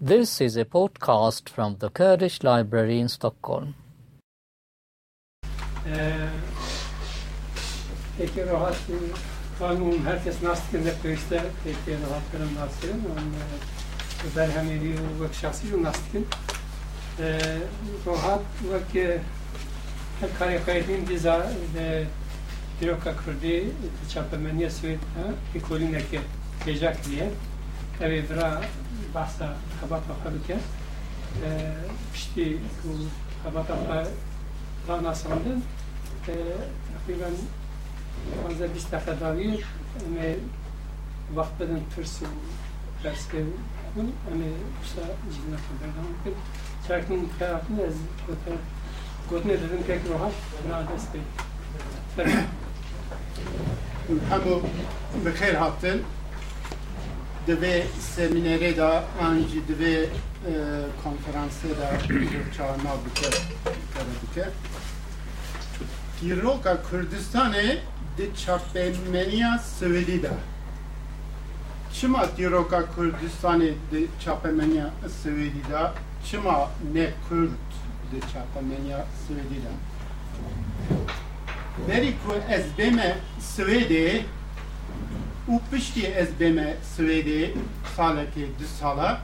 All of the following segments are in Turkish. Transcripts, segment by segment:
This is a podcast from the Kurdish Library in Stockholm. Peki rahat kanun herkes nasıl yapıyorsa peki rahat benim nasıl on berhemi ve şahsi nasıl rahat ve her kare kaydın diza Diroka Kurdi çapemeniye Swed ekolüne ki gecek diye evi bira bahsa habata habike pişti bu habata bana sandın تقریبا 15 20 دقیقه داویر اما وقت بدن ترس و درس که اون اما بسا جینا که بردام کن چرکن کاراتن از گوتر گوتنه دادن که راحت نه dve seminere da anji dve e, konferanse da çağına buke buke Giroka Kürdistan'e de çapemeniya sevili da. Çima Giroka Kürdistan'e de çapemeniya sevili da. Çima ne Kürt de çapemeniya sevili da. Beri ku ezbeme sevili da. Uppishti ez beme svedi saleti dysala.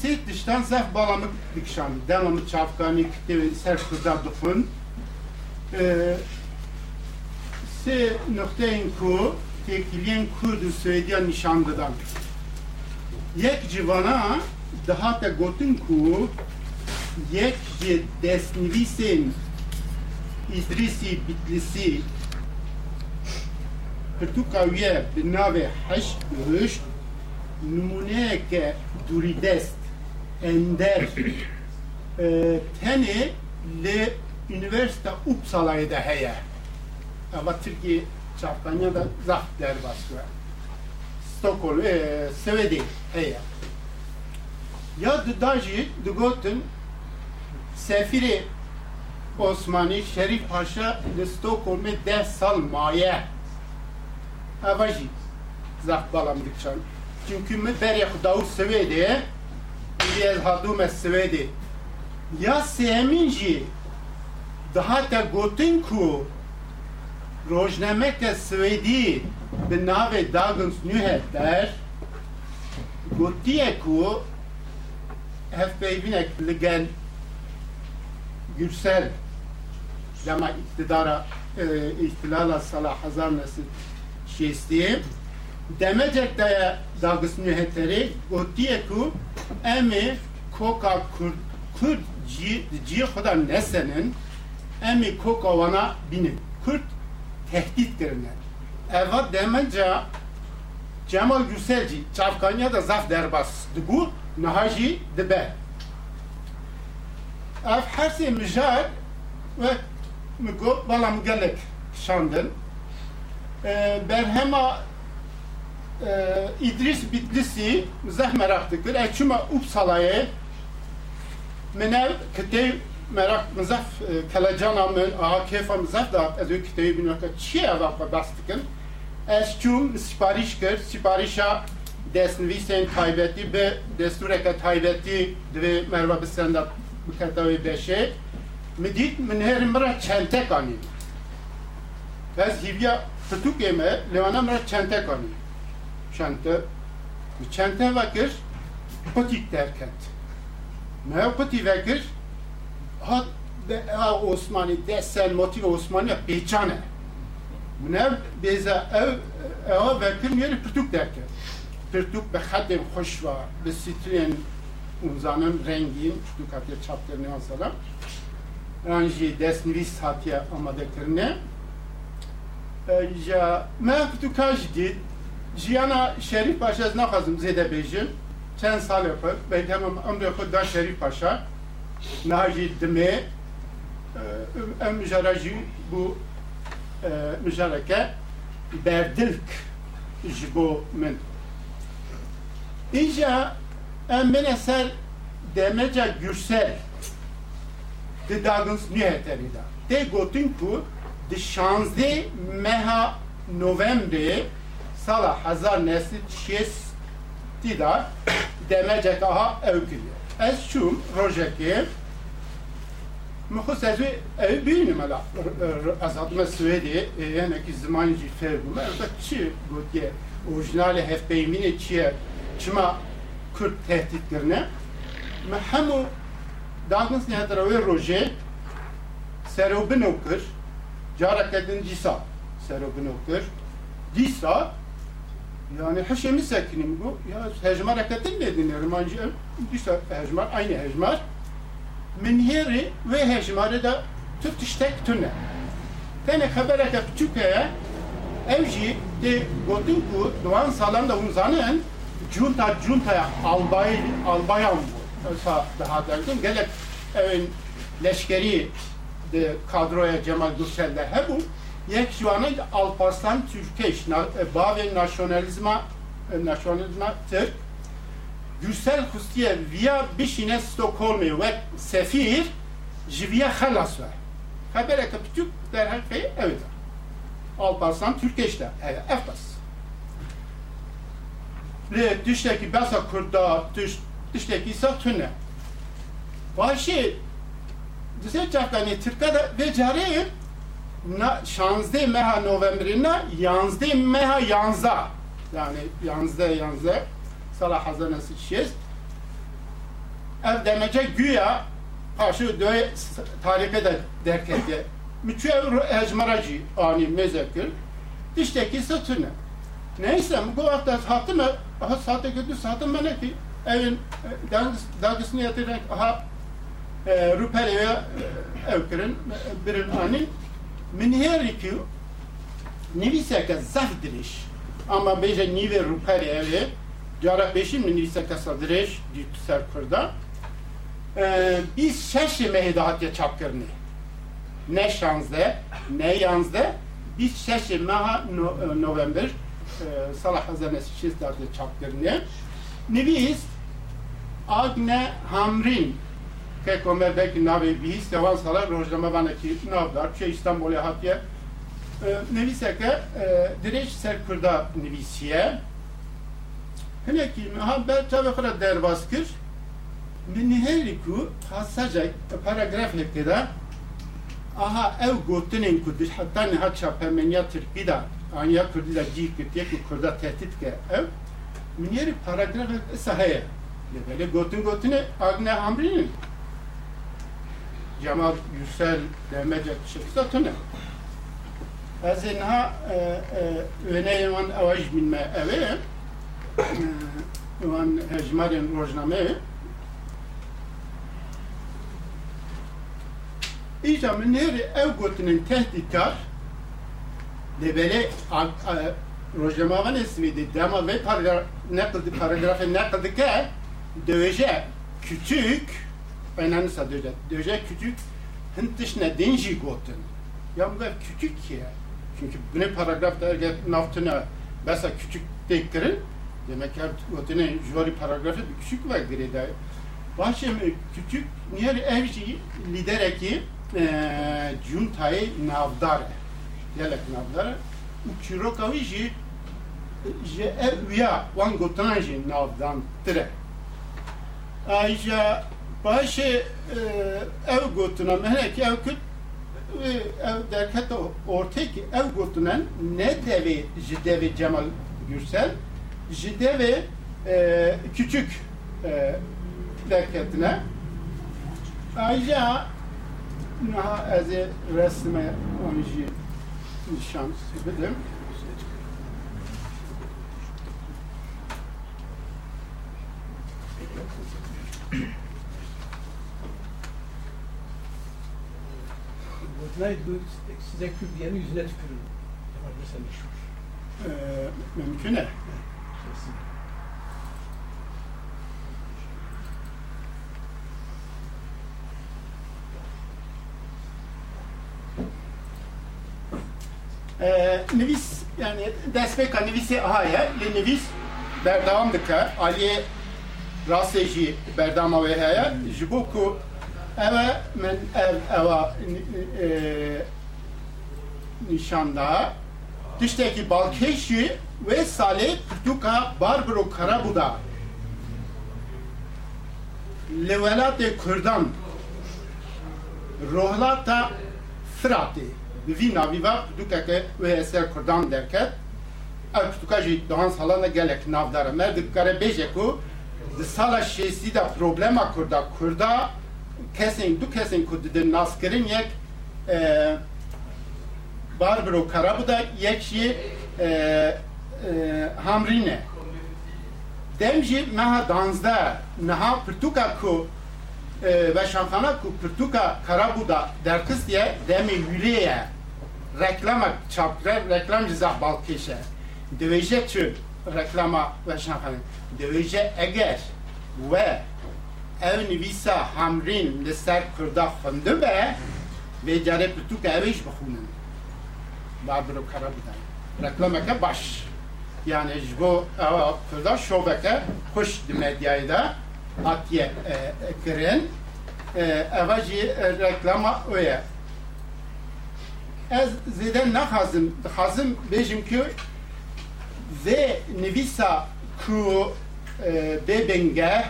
Sit dıştan zeh balamık dikşan. Denamı çafkani kitle ser kıza dıfın. Se nokteyin ku tekilyen kurdu Svediya nişanlıdan. Yek civana daha da gotun ku yek desnivisin İdrisi Bitlisi Pirtukaviye binave haş ürüş numune ke duridest ender tene le üniversite Uppsala'yı da heye. Ama Türkiye çaptanya da zah der başka. Stockholm, e, Svedi heye. Ya dudaji dugotin sefiri Osmani Şerif Paşa de Stockholm'e de sal maye. Avaji zah balam dikçan. Çünkü me beri kudavu Svedi, bir hadume Svedi. Ya seminci daha da gotin ku rojnamek Svedi bi nave Dagens Nyheter gotiye ku hevpeyvinek ligen Gürsel lama iktidara e, ihtilala salah hazar nesil şesti demecek de Dagens Nyheteri gotiye ku emi koka kur kur ci kadar nesenin emi kokavana binin. Kürt tehdit derler. Eva demence Cemal Gürselci Çavkanya da zaf derbas digu nahaji dibe. Ev her şey müjar ve mügo balam gelek şandın. Ee, berhema e, İdris Bitlisi zah merak dikir. Eçuma Uppsala'ya menev kıtev merak mızaf kalacana men aha kefa mızaf da az o kitabı binu ka çiğ ava bastikin es çum sipariş kır siparişa desnivisen taybetti be destureka taybetti dve merva bisenda bukatavi beşe midit min her mra çente kani ez hivya tutuk eme levana mra çente kani çente çente vakir patik derket ne patik vakir? Hat ha Osmani desen motiv Osmani peçane. Mne beza ev ev vekil yeri pirtuk derken. Pirtuk be xadim hoş va be sitrin unzanın rengin şu katya çaplarını mesela. Ranji desnivis hatiye amadekerine. Ja me did Jiyana Şerif Paşa ne kazım zede bejim. Çend sal yapır. Ben tamam amre da Şerif Paşa. Naci dime em müjarajı bu müjareke berdilk ji bo min. İnca em min eser demeca gürsel di dagins nüheteri da. Te gotin ku di şanzde meha novembre sala hazar nesil şes bitti da demecek aha ev giriyor. Ez çum rojeki Muhus ez ev biynim ala az adıma Suedi yani ki zaman jî fêr bûme da çi gotiye orijinali hevpeymînê çi ye çima Kürt tehditkirine me hemû dagins nehdira wê rojê serobino careke din dîsa serobino kir dîsa yani hişemi sekinim bu. Ya hecmar hareketin ne dinler mancı dîsa hecmar aynı hecmar min heri ve hecmarı da tut iştek tüne. Tene habereke küçükeye evji de godin ku doğan salan da unzanın junta juntaya albay albayan bu sa daha derdim. Gelek evin leşkeri de kadroya Cemal Gürsel'de hebu yek şu an Alparslan Türkeş na, bave nasyonalizma nasyonalizma Türk. Gürsel Hustiye via bişine Stockholm'e ve sefir jiviye halas ve habere kapıtık derhal fe evet. Alparslan Türkeş'te evet eftas. Le düşteki basa kurda düş düşteki ise tüne Başı Türkada ve cari na şanzde meha novembrina yanzde meha yanza yani yanzde yanzde Salah Hazanesi şiz ev demece güya karşı döye tarife de derk ediyor. Müçev ecmaracı ani mezekir dişteki satını. Neyse bu vakta sattı mı? Aha saatte götür sattım ne ki? Evin dergisini yatırın. Aha e, Rupeli'ye evkirin birin ani. Min her ki nivise ke zafdiriş ama beje nive Rupeli evi Cara beşin min nivise ke sadiriş dit ser kurda biz şeş mehdatya çapkırını. Ne şanzde ne yanzde. Biz şeş meha november salah hazanesi şizdatya çapkırını. Nivis agne hamrin Peygamber beki navi bihiste van salar rojlama van eki navdar çe İstanbul hatiye. Ee, Neviseke direş serkırda nevisiye Hineki muhabbet tavıkıra derbaskır Biniheriku hassacak e, paragraf hektada aha ev gotenin kudur hatta niha çapemenya Türkiye'de anya kurdila cik kitiye ku kurda tehdit ke ev miniyeri paragraf e, sahaya. Böyle gotun gotune agne amrinin. Cemal Yüksel demece çıksa tüne. Ez inha öne van avaj min me eve van hecmarin rojname İşte min her ev gotinin tehditkar lebele rojnama van esmidi dema ve paragraf nakıldı paragrafı nakıldı ke dövece küçük önemli sadece dövece küçük hintişne denji gotin ya bu küçük ki çünkü bunu paragrafta erge naftına besa küçük tekkirin demek ki gotine jori paragrafı küçük ve grede Başım küçük niye evci lidereki juntayı navdar gelek navdar uçurokavi ji ji evya wan gotanji navdan tire Ayrıca başı ev gotunan menek ev küt ev derket ortaya ki ev gotunan ne devi jidevi Cemal Gürsel jidevi küçük derketine ayrıca naha ez resme onji nişan bilim size Kübye'nin yüzüne tükürün. Mesela meşhur. Ee, mümkün e. Ee, Nevis yani despeka nevisi haya li nevis berdam dike aliye rastêjî berdama wê heye ji bo ku ev e ev eva Nişan'da, dıştaki Balkeşi ve Salep, Duka, Barbaro, Karabuda, Levelat-ı Kürdan, Rohlata Fırat'ı, Vina viva dukake ve eser Kurdan derket, ev tukaji dohan salana gelek navdara merdik kare beje ku, sala şesi da problema kurda, kurda kesin du kesin ku dedi naskirin yek, e, Barbaro Karabudak Jekşi e, e, Hamrine. Demji meha danzda neha pirtuka ku e, ve şankana ku pirtuka Karabuda derkis diye demi yüreye reklama çapre reklam cizah balkişe. Deveje çü reklama ve şankana. Deveje eger ve ev nivisa hamrin li ser kurda be ve care pirtuka eviş bixunin. Baş. Yani jbo eva kurda şoveke kuş di medyayı da atiye e, e, kirin. E, eva jî e, reklama öye. Ez zeden naxazim, dixazim bêjim ki vê nivîsa ku e, bêbenge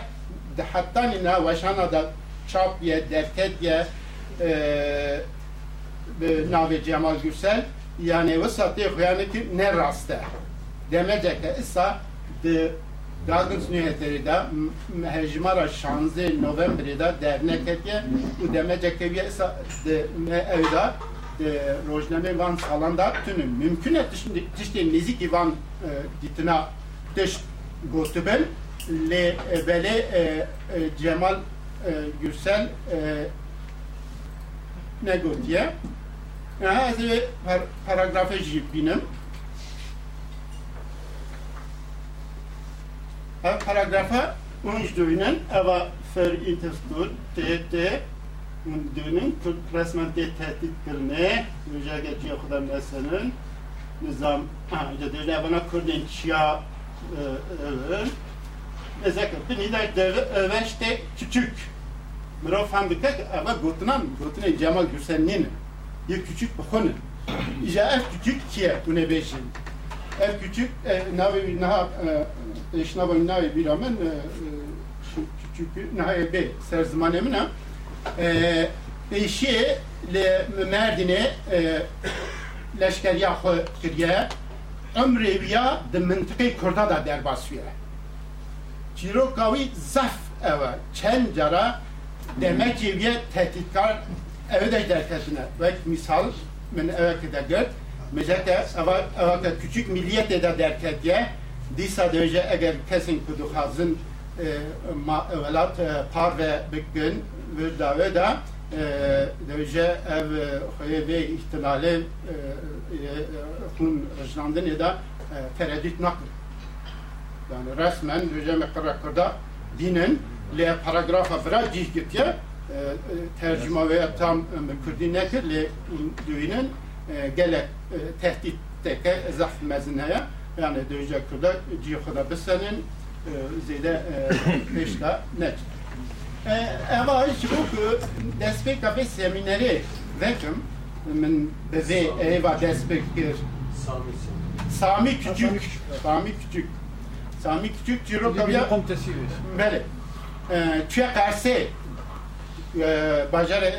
di hetanî na weşana da çap ye, derket ye e, bi navê Cemal Gürsel wisa tê xuyanê ki ne rast e. Demeceke issa di Dagins Nüheterî de hejmara 16 Novemberê de derneketiye û demeceke wî issa di me ew da di rojname van salan da tünün mümkün et tiştê tiştê nêzîkî van e, dîtina tişt gotibin lê e, e, Cemal Gürsel ne gotiye Ha, ez ê par- paragrafê jî bînim. Ev paragrafa unj duyunun eva fer intestur te te un duyunun Kürt resmen te tehdit kirne müjde geçiyor xuda meselin nizam ha işte devlet bana Kürt'ün çiya ön Mesela beni de devlet öveşte küçük Mirov hem dikkat ama gotunan gotunan Cemal Gürsen'in bir küçük bakın. İja ev küçük kiye bu ne beşin. Ev küçük e, navi naha e, eşnava navi bir amen e, küçük naha be serzman emine e, eşi le merdine leşkeriya xwe kiriye ömrê viya di mintiqê Kurda da derbasûye. Çîroka wî zef ew e çend cara demekî viye tehditkar ew de derketine. Wek misal min eveke de eva eva ke küçük milliyete de derketiye dîsa döje eger kesin ku dixwazin e, ma welat e, par ve bikin ve dave da e, döje ev xwe ve ihtilale e, e, xun rejnandinê da e, tereddüt nakir. Yani resmen döje me qira kurda dînin lê paragrafa bira cih gitiye e, e, tercüme ve tam e, Kürdî nekir lê duyinin e, gelek e, mezineye yani döje kurda cih xuda bisenin e, zêde e, pêşta net. Eva ji bo ku destpêka vê seminerê vekim min bi vê êva destpêk kir. Sami Küçük. Sami Küçük. Sami Küçük. Ciroka Bir komitesi Bəli bajarê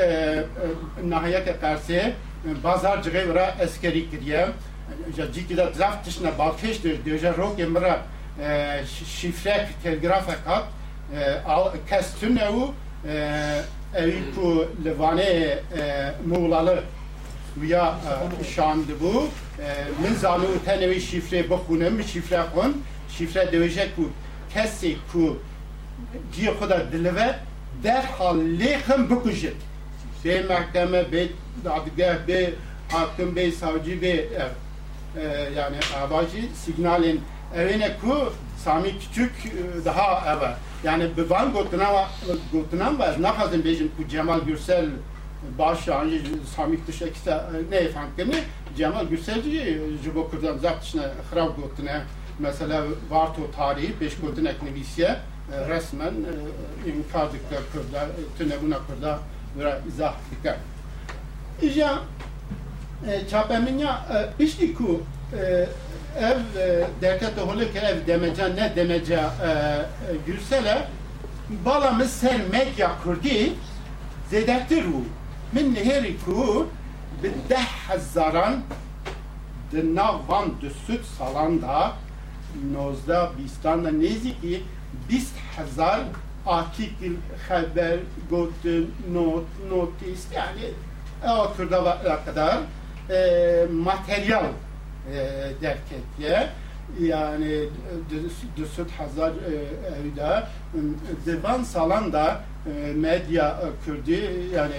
nahiyetê Qersê bazarcixê wira eskerî kiriye ja de zav tişne balkêş de dêje rokê min re şîfrek telgrafek hat kes tune û evî ku li vanê muğlalı ya şan dibû min zanû û tenê wî şîfrê bixûne min şîfre xwin şîfre dêje ku kesê ku ciyê derhal lehim bükücük. Be mahkeme, be dadgah, be hakim, be savcı, be e, e, yani avacı signalin evine ku Sami küçük e, daha eve. Yani bevan gotunan var. Ne kadar bejim ku Cemal Gürsel baş yani Sami küçük işte ne fankını Cemal Gürselci jibo kurdan zaten xrab gotuna mesela var to tarihi beş gotuna eknevisiye e, resmen e, imkadıklar kırda, e, tünebuna kırda bura izah dikkat. İja çapeminya işti ku ev derket holu ki ev demece ne demece gürsele balamız ser medya kurdi zedektir bu. Min neheri ku biddeh hazzaran dinavan düsüt salan da nozda bistanda nezi ki 20 000 artikel, haber, gördüm, not, notis yani e, o türde kadar e, materyal e, derk ettiye. Yani 400 hazar e, evde divan salan da e, medya kürdü yani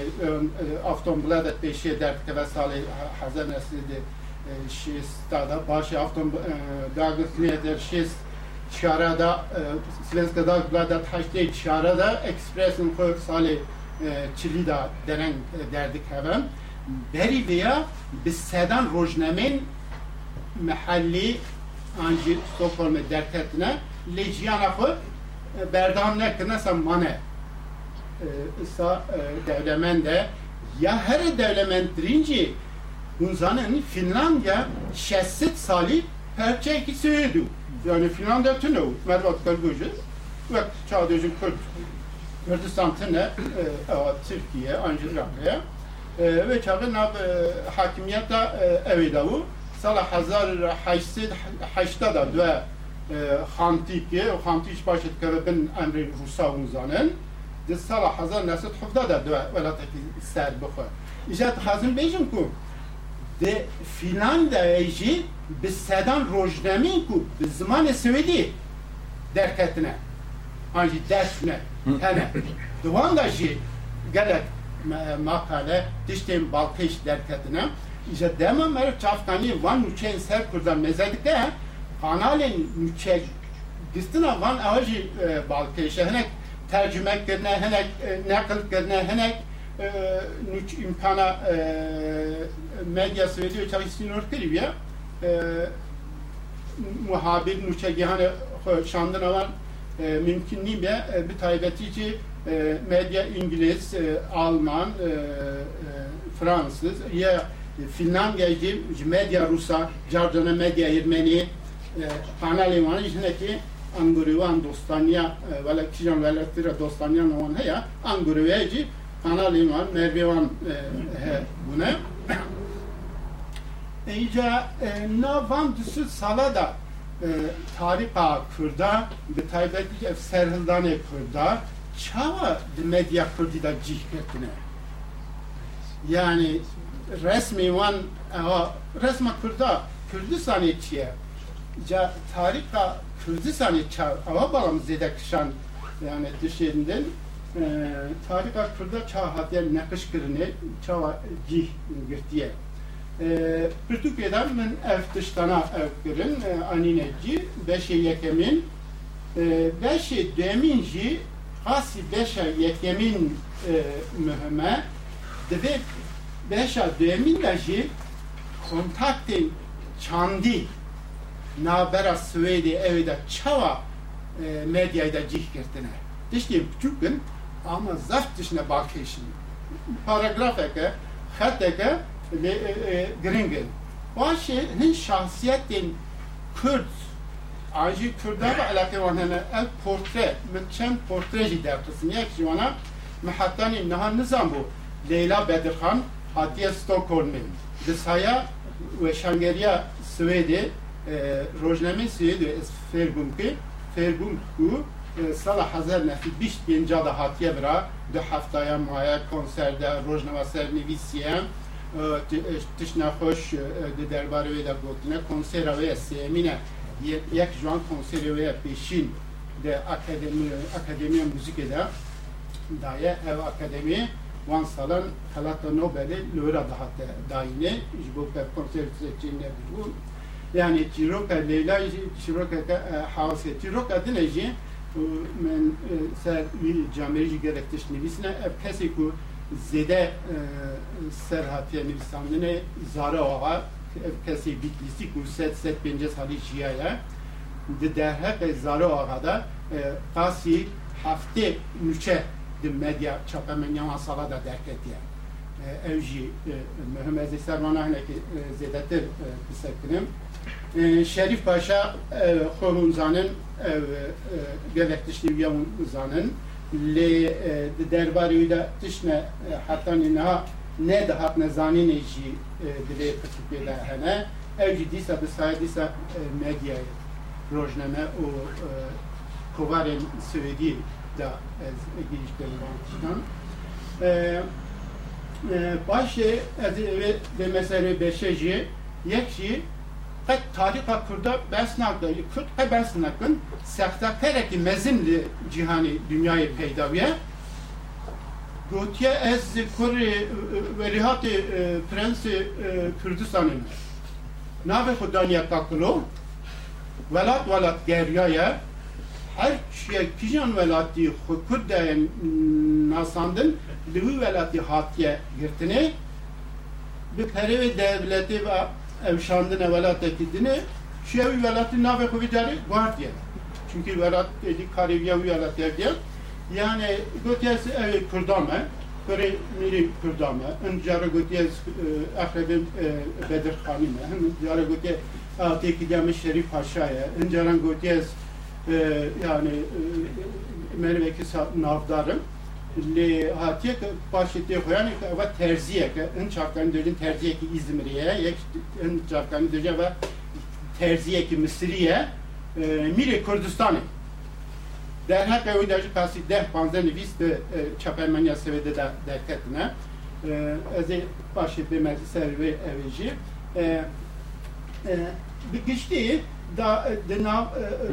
avtombladet beşiye derkte ve salih hazar neslidi şi stada başı avtombladet şi čara da e, slovenska da vlada taşte çara da ekspresin ko sali e, çili da denen e, derdik hemen. Beri veya biz sedan rojnemin mahalli anji Stockholm'e dertetine lejiyana ko berdam nekine sen mane. Sa devlemen de ya her devlemen drinci Hunzanın Finlandiya 60 salih perché chi sei du? Yani Finlandiya tünü, mervatlar gujuz. E, e, ve çağdözün Kürt, Kürdistan tünü, Türkiye, Anjirlandiya. Ve çağdözün hakimiyet de e, evi davu. Sala hazar haşsid, haşta da dve xantiki, xantiş başet kere emri Rusa unzanen. Di sala hazar nesit hufda da dve, vela teki ser bixwe. İjat hazin bejim ku, de Finlandiya'ya jî bi sedan rojnamîn ku bi zimanê Swêdî derketine. An jî dersine hene. Di wan de jî gelek makale tiştên balkêş derketine. Ji dema mer çafkanî van nûçeyên ser kurda meze dike kanalên nûçe gistina van ew jî balkêşe hinek tercümek kirine hinek e, nekil kirine hinek nüç imkana medya söylüyor çalışsınıyor kiriyor muhabir nüçe gihane şandın alan mümkün değil be bir taybetici medya İngiliz, Alman, Fransız ya Finlandiyacı medya Rusa, Cardana medya Ermeni kanali var içindeki Angurivan dostanya vela kijan vela tira dostanya navan heya Angurivacı kanali var Mervevan buna İyice navan düsü salada tarika kurda bir taybetici serhildane kurda çava medya kurdi da cihketine yani resmi van resma kurda Kürdistan'ı çiye ja tarika Kürdistan'ı çav ava balam zedekşan yani dışarından tarih akfırda çahaden nakış kırını çava cih girtiye. Pırtukeden men ev dıştana ev kırın anineci beşe yekemin beşe deminci hasi beşe yekemin mühime dve beşe deminci kontaktin çandi nabera Svedi evde çava medyayda cih girtine. Diştiğim küçük gün ama zaft dışına bakışın. Paragraf eke, hat eke, gringen. Başı hin şahsiyetin Kürt Aji Kürda ve alakalı olan el portre, min çend portre jî derkisin. Yek jwana me hattani niha nizam bu. Leyla Bedirhan hatiye Stockholm'in. Disaya ve şangeriya Swedi rojname Swedi es ferbum ki ferbum ku sala hazar nefi biş binca da hatiye bira de haftaya maya konserde rojnama ser nivisiyen tişna hoş de derbarı ve da gotine konsera ve semine یک جوان کنسری پیشین ده اکادمی اکادمی موزیک ده دایه او اکادمی وان سالن خلات نوبل لورا دهات داینه جبو که کنسر سچین نبود yani Ciroka Leyla Ciroka havası Ciroka dineci men ser cameri gerektiş nivisine ev kesi ku zede serhatiye nivisandine zara ağa کسی بیتلیسی کو ست ست پنجه سالی جیایه ده در حق زارو آقا قاسی هفته نوچه ده مدیا چاپه من یما سالا دا درکتیه اوجی مهم از سرمانه هنه که زیده تر gerektischliwiya hûn zanin lê di derbarê wî de tişne hetanê niha ne dihat nezanînê jî dilê pirtûkê de hene ew jî dîsa bi sayê dîsa medyayê rojname û kovarên Swêdî da ez giriştim bantiştan. Başê ez ê demesere beşe jî Hə tarix haqqında bəhs naqdayı küt, hə bəhs naqın səxtə cihani dünyayı peydaviyə Gotiye ez kuri e, velihati e, prensi e, Kürdistan'ın nave xudaniye kakılo velat velat geryaya her şey kijan velati Kürdiye nasandın lihu velati hatiye girtini bir perivi devleti ve evşandın velateti dine şevi velati nave kuvvetleri guardiya. Çünkü velat dedi kariviya velat evdiya. Yani götiyes evi kurdame, kore miri kurdame, încarı götiyes ahrebim Bedir Khanime, încarı götiye teki demiş Şerif Paşa'ya, încaran götiyes yani merveki navdarım. li hatiye ke paşeti xoyani ke ve terziye ke in çarkan döjün terziye ki İzmir'e yek in çarkan döjün ve terziye ki Mısır'e mire Kürdistan'ı در حق او در کاسی ده پانزده نویس به چاپمنیا سویده در درکتنه از باشید به مجلس و اویجی بگشتی da denav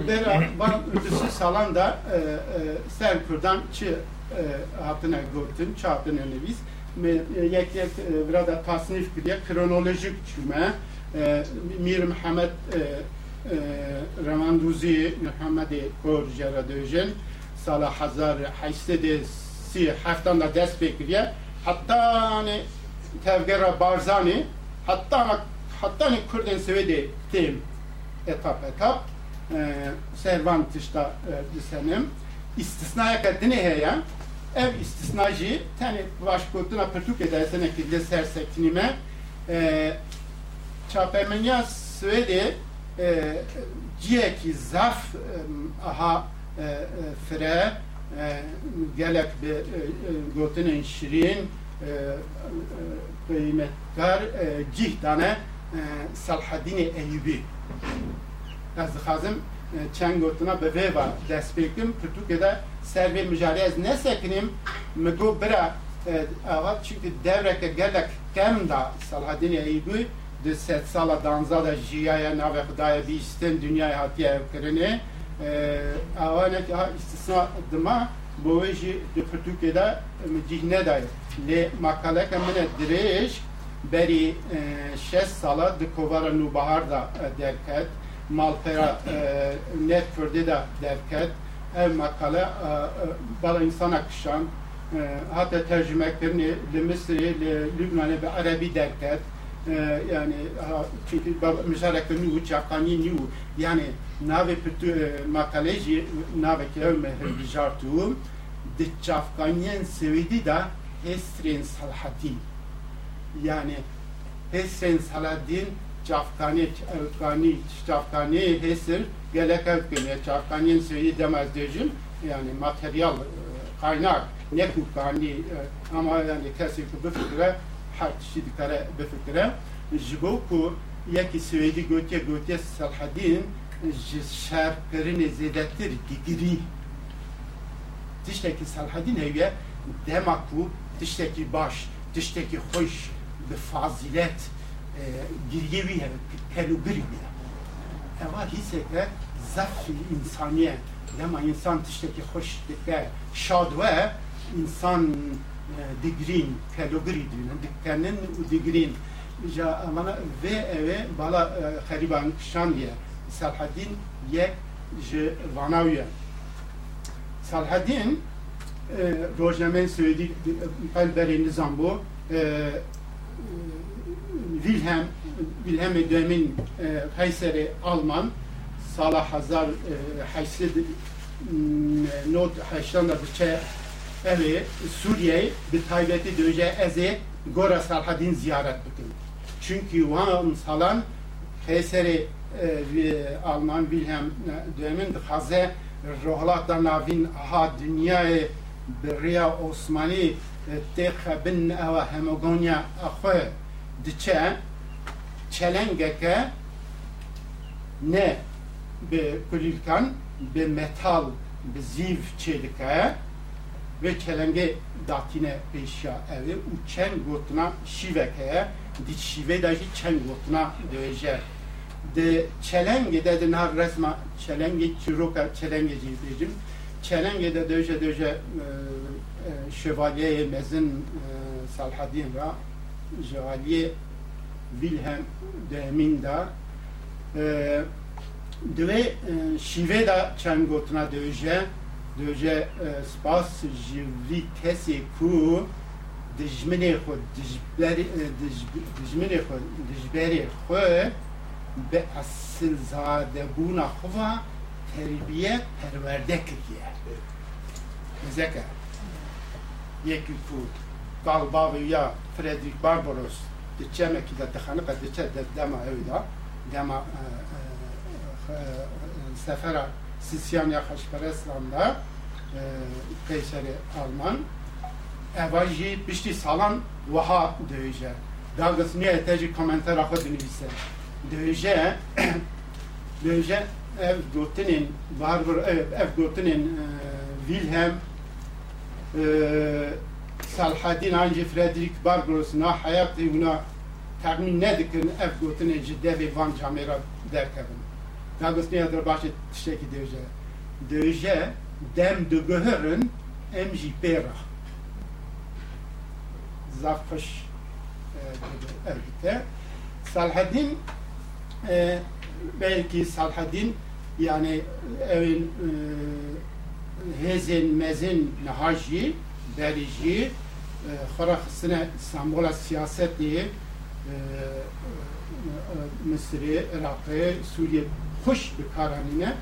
bera van ötesi salan da ser kurdan çı hatına gotun çatın nevis yek yek burada tasnif kiriye kronolojik çüme Mir Muhammed Ramanduzi Muhammed Kor Jara Döjen sala hazar haysede si haftan da dest bekliye hatta hani tevgera barzani hatta hatta hani Kürden sevedi tem etap etap servan tışta lisenim istisnaya kadını heya ev istisnacı tane başkotuna pırtuk edersene ki de sersektinime çapemenya Svedi ciyeki zaf aha fire gelek bir gotinin şirin kıymetkar cihdane Salhaddin Eyyubi. Ez dixwazim çend gotina bi vê ve dest pê bikim pirtûkê de ser vê mijarê ez nesekinim mi got bira ava çünkü devreke gelek kem da Salahaddin Eyyubi di sed sala danza da jiyaya navê xudaya bîstin dünyaya hatiye evkirinê ava ne ha istisna dima bo wê jî di pirtûkê de cih nedaye lê makaleke min e dirêj berî şeş sala di kovara nûbahar da derket malpera net kurde da derket ev makale bala insana kışan hatta tercüme Mısri, li Lübnan'ı ve Arabi derket yani çünkü müşareke nu çakani nu yani nave pütü makaleci nave ki ev mehir bijartu di çafkanyen sevidi da Hesrin Salahaddin yani Hesrin Salahaddin çafkani çafkani çafkani Hesir gelek evkine çafkanyen sevidi demez diyeceğim. Yani materyal kaynak ne kukani ama yani kesik bu fikre her kişi dikare bu fikre. Jibo ku yeki Svedi gotiye gotiye Salahaddin şarkırını zedetir digiri tişteki Salahaddin eviye demaku tişteki baş tişteki hoş fazilet giryevi pelugri eva hiseke zafi insaniye lema insan tişteki hoş dike şadve insan digrin pelugri diyor dikkenin digrin ja bana ve eve bala xeriban kişan diye Salahaddin yek ji vanawiye Salahaddin rojnamen söyledi pelberi nizam bu Wilhelm, Wilhelm Dömin e, Kayseri Alman, Salah Hazar e, Haysi Not Hayşlanda Biçe Evi Suriye bir taybeti döje ezi Gora Salhadin ziyaret bugün. Çünkü Van Salan Kayseri e, Alman Wilhelm e, Dömin Haze Rohlatan Avin Aha Dünyayı Birya Osmani Tekha Bin Ava Hemogonya Akhoye diçe çelengeke ne be kulilkan be metal be ziv çelike ve çelenge datine peşya evi u çen gotuna şivekeye di şive dahi çen gotuna döje. De çelenge dedin har resma çelenge çiroka çelenge diyeceğim çelenge de döje döje e, e, şövalyeye mezin e, Salhadin ra Şövalye Wilhelm Demin da e, dve e, şiveda çengotuna döje döje e, spas jivitesi ku dijmini xo dijberi e, dijmini xo dijberi xo be asil zade buna xova terbiye perverde kiriye. Zeka. E. Yekil kurt. Galbavi ya Fredrik Barbaros diçeme ki de tıkanı kad diçe de dema evda dema sefera Sisyanya Haşperestlan'da e, Kayseri Alman evajî piştî salan wiha dihêje. Dagis niye te jî komentera xwe dinivîse. Dihêje dihêje ev gotinên Barbar ev gotinên Wilhelm Salhadin ancî Frederick Barbaros na hayatê wina termîn nedikin ev gotinên ji devê van camêra derkevin. Dagis niye der başê tiştekî dihêje. Dihêje dem diguhirin em jî pêra. Zafış elbette. Salhadin e, belki Salhadin yani evin e, hezin mezin nahaji berici siyaset diye e, Mısır'ı, Irak'ı, Suriye hoş bir karanine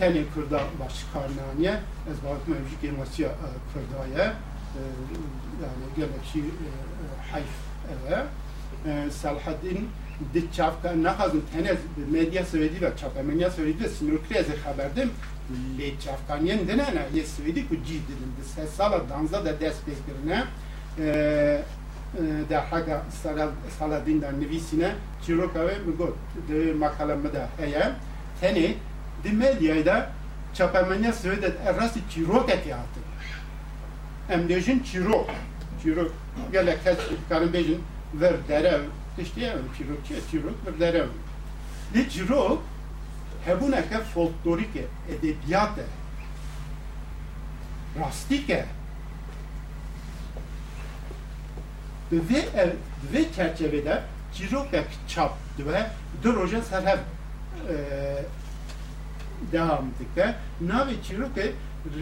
tenê Kurda başkarnaniye ez bakim ev jî kêmasiya Kurdaya yani gelek jî heyf ev e Salhadin di çavka nexazin tenez medya Swedî ve çapemeniya Swedî ve sinirokirê ez ê xeberdim lê çavkaniyên dinene yê Swedî ku cî didin di sed sala danza de dest pêkirine derhaka Saladin der nivîsîne çîroka wê min got di makale me de heye tenê di medyayda çapemeniya Swedê rastî çîrokekê hatin em dêjin çîrok çîrok gelek kes karin bêjin ver derev. Tiştî ev çîrok çi çîrok ver derev. Lê çîrok hebûneke folklorîk e edebiyat e e ev di vê çerçevede çîrokek çap dibe du roja ser hev devam dike navê çîrokê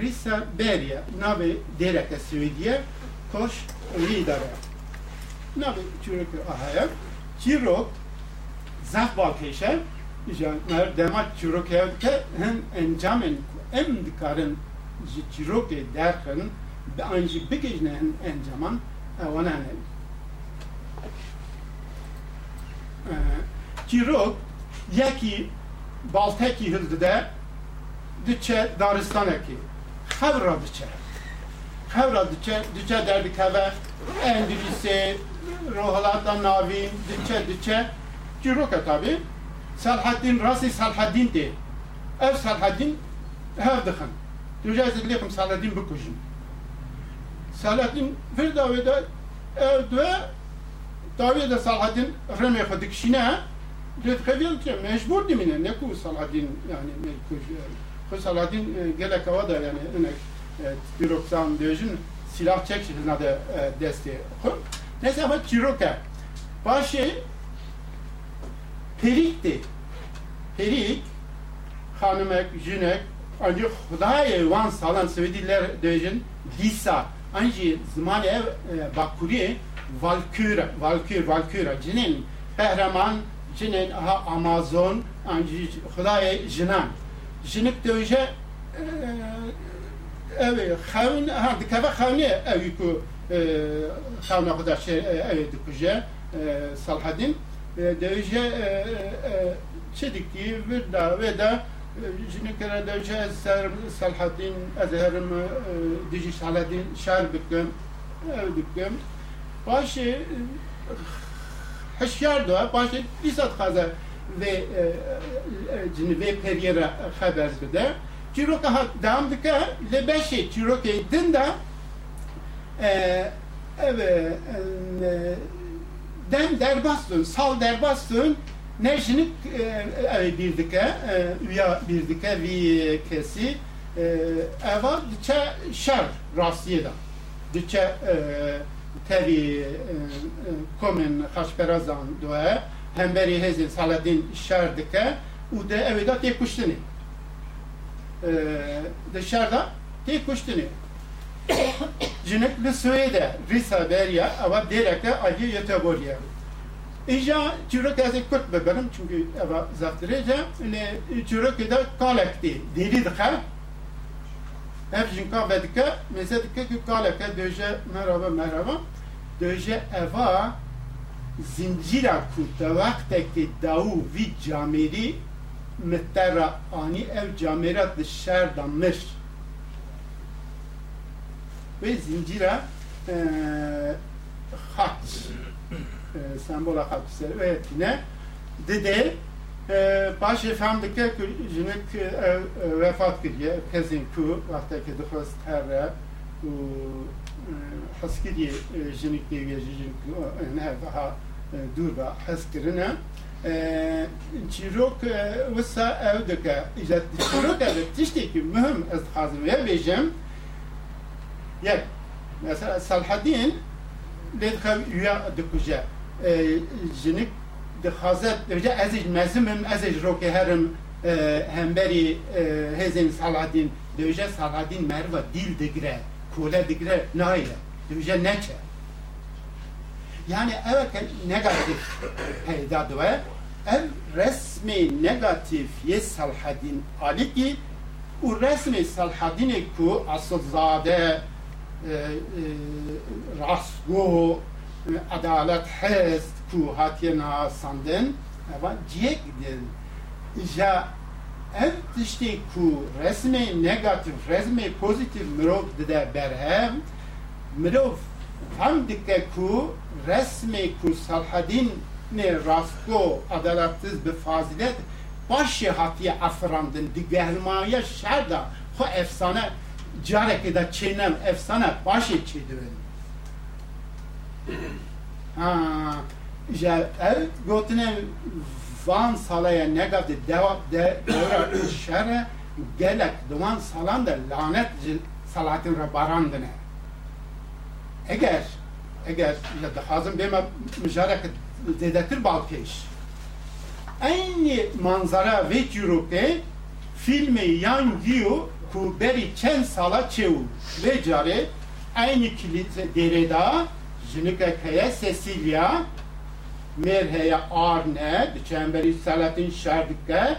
rîsa beriye navê dêreke Swêdiye koş wî dere navê çîrokê ahaya çîrok zaf balkêşe ja mer dema çîrokê ke hin encamên ku em dikarin ji çîrokê derxin bi an jî bigihîne hin encaman ewana hene çîrok yekî baltekî hildide diçe daristanekî xevra diçe. Xevra diçe diçe derdikeve Endülüsê rohalata navîn diçe diçe. E tabi Selhaddin rasî Selhaddin tê ev Selhaddin hev dixin Duja ez dilêxim Selhaddin bikujin Selhaddin vir davê de de Selhaddin remê xwe dikişîne Redxeviyel ki mecbur dimine ne ku Saladin yani mecbur ku Saladin gelek ava da yani önek büroksan diyojin silah çek şeklinde de desteği. Neyse ama Çiroka başı perikti. Perik hanımek, jinek ancak Hudaya van salan Svediler diyojin disa anji zaman ev bakuri Valkyra, Valkyr, Valkyra, cinin, behraman, cinin, aha Amazon, hılaye jinan. Jinik dövüşe, e, evi, xavun, ha, dikava xavuni evi ku, e, xavuna kadar şey, evi dikuje, e, Salhadin, dövüşe, çedikki, virda, veda, jinikere dövüşe, Salhadin, ezherim, dijiş Salhadin, şer bitkim, evi bitkim, از هرم دیجی سلحدین شهر بکم او بکم باشه هشیار دو باشه دیسات خازه و جنوی پریره خبر بده چیرو که دام دکه لبشه چیرو که دنده dem derbastın, sal derbastın, neşini bir dike, üya bir dike vi kesi, eva diçe şer rastiye da. Diçe tevi komen haşperazan doğa, hemberi hezin saladin şer dike, u de evida tek kuştini. De şer da tek kuştini. Jinek li Suêde rîsa beriya yete boriye. İja çürük ez kurt bibirim çünkü eva zaftirêce ne çürük de kalek değil. Deli dike Ev jinka vedike meze dike ki kaleke döje merhaba merhaba. Döje eva zincira ku te vakteki dawu vi cameri mittera ani ev şer da mir ve zincira e, hat e, sembola hat ve Paše famlike jinek vefat kiriye, pezin ku vaxtaki dixwest here û hez kiriye jinik deviye jinik ku e, her daha e, dûr ve hez kirine. Çîrok wisa e, ev dike, îja çîrok ev tiştekî mühim ez dixwazim vê bêjim. Yek, mesela Salhedîn lê dixev üya dikuje. Jinik di xazet divce ez ej mezimim, ez ej roke e, e, herim hemberî hêzên Saladîn divce Saladîn merva dil digre, kule digre naye, divce neçe. Yani evet negatif peyda dibe, ev resmi negatif ye Saladîn ali ki, u resmi Saladînê ku asılzade, e, rastgo, adalet hest, που hat να sanden, aber diek den ja ertişti ku resmi negatif, resmi pozitif mirov dide berhem, mirov tam dikte ku resmi ku salhadin ne rastgo adalatsiz bir fazilet başı hatiye afrandın di gehrmaya şerda ho efsane careke de çeynem efsane başı çeydirin. ha ja ev gotine van salaya negatif devap de devra şere gelek. Duman salan da lanet salatin rabarandine eğer eğer ya da hazım bema müjarek dedetir balkeş aynı manzara ve çürüke filmi yan giyo ku beri çen sala çevu ve care aynı kilise dereda jinike kaya Cecilia merheye arne, çemberi salatin şerdike,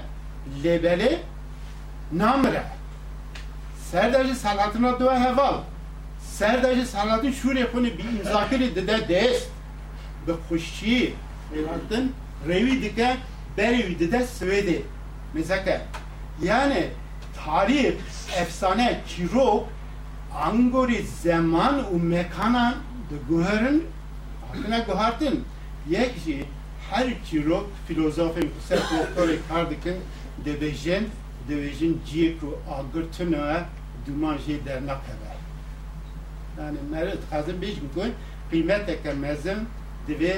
lebeli namre. Serdeci salatına dua heval. Serdeci salatin şuraya konu bir imzakiri dede deyiz. Ve kuşçi, elhattın, revi dike, beri dede svedi. Mesela yani tarih, efsane, çirok, angori zaman u mekanan de güherin hakkına gühertin. guherin akına guhartin yek şey her çiro filozofin kusur doktori kardikin debejin debejin ciku agırtına dumanje dernek hever yani merد hazır بیش میکن قیمت که مزم دوی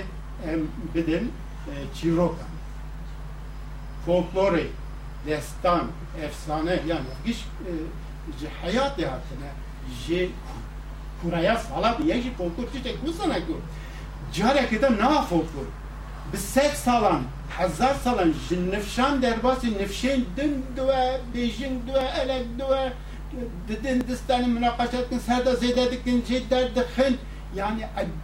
بدن چیروکا فولکلوری دستان efsane yani hiç e, hayat hayatına je kuraya sala bir yeji folklor çiçek bu sana ku care keda na folklor bi salan hazar salan jin nefşan derbasi nefşen din dua bejin dua elek dua dedin distani münakaşat kin serda zeyde dikin cidder dikhin yani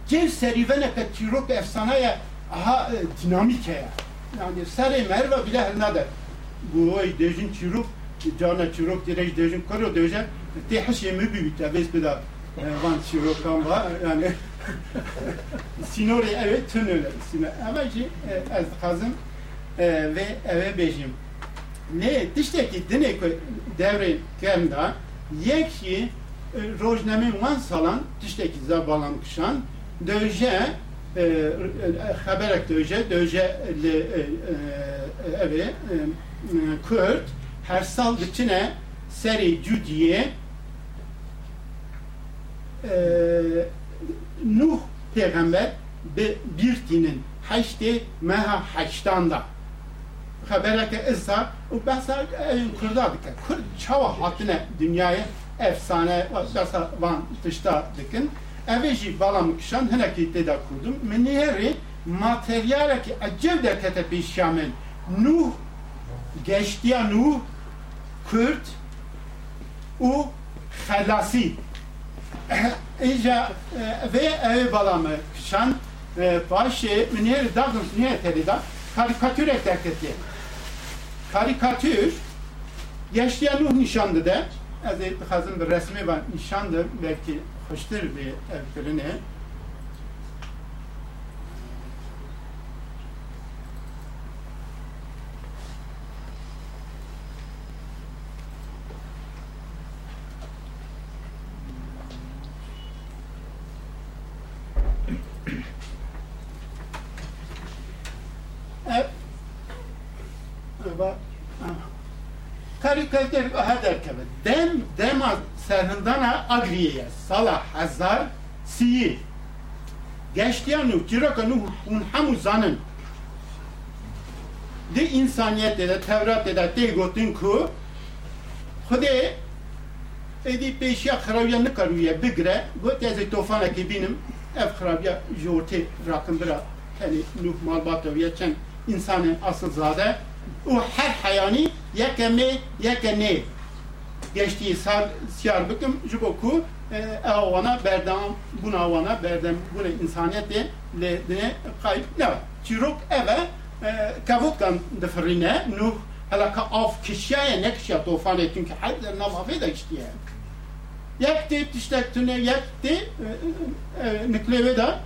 cev serivene ke çirok efsanaya aha dinamik ya. Yani seri merve bile her nader bu oy dejin çirok cana çirok direj dejin karo dejen te haşemi bir tabes bida van çirok var yani sinori evet tünöyle sine ama ki az kazım ve eve bejim Ne tiştekî dinê ku devrê kem da yekî rojnamê wan salan tiştekî zebalan kişan döje e, e, xeberek döje döje li e, e, evê e, Kürt her sal diçine serê cudiyê e, Nuh peygamber bi bir tinin heşti meha heştan da û behsa evin Kurda dike. Kurd çawa hatine dünyaya efsane behsa van tişta dikin. Evê jî balam kişan hinekî têda kurdum. Min nêrê materyalekî ecev derkete pêşiya min. Nuh geçtiya Nuh Kürt û xelasî. Îja vê evê balamı kişan başê min nêrê dagin niye terîda karikatür derketiye. Karikatür Yaşlıya Nuh nişandı da ez dixwazim bir resmê van nişandı belki hoştur bir evkirini. Ev Bak, karikatür hader kebe. Dem dema serhindana agriye sala hazar siyi. Geçtiyanu ciraka nuh un hamu zanın. De insaniyet de Tevrat de de gotin ku Xude edi peşiya xarabiya nikaruye bigre got ez tofana ki binim ev xarabiya jorte rakım bira yani nuh malbata çen insanın asıl zade o her hayani yekeme yekene geçtiği sar siyar bıkım juboku avana berdam buna avana berdam buna insaniyet de le de kayıp ne çirok eve kavut kan difrine nuh hala ka af kişiye ne kişiye tofan etkin ki hadder namafe de işte yekti tiştektüne yekti nikleve da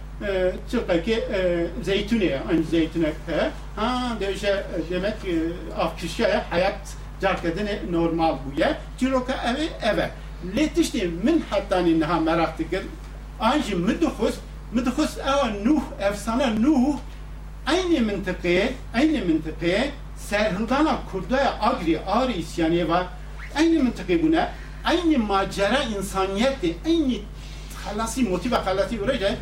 Türkiye zeytune aynı zeytune ha demek af kişiye hayat normal bu ya Ciroka evi eve. Letişti min hatta inha merak dikir anji müdhus müdhus ava nuh efsane nuh. Aynı mıntıkaya aynı mıntıkaya serhildana kurdaya agri ağrı isyanı var. Aynı mıntıkaya buna aynı macera insaniyeti aynı halasi motive halasi buraya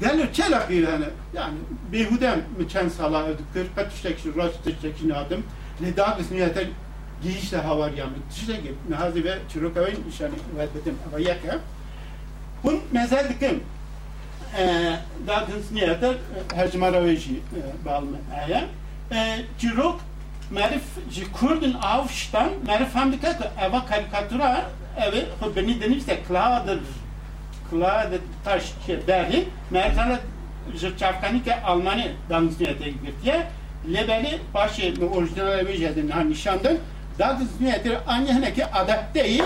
yani çela hani yani behudem mi çen sala kaçıştek şu raçıştek şu adım? Ne daha biz niyete mı tişte gibi mehazi ve çürükavın işani vedbedim ama yaka bun mezel dikim daha biz niyete hercimara ve ji bağlı aya çürük merif ji kurdun avştan merif hem dikkat eva karikatura evi beni denirse kladır kulağı taş şey derdi. Mertana çavkani ke Almanya danışniyete girtiye. Lebeli başı orijinal vejedin ha nişandın. Danışniyetir anne ki adet değil.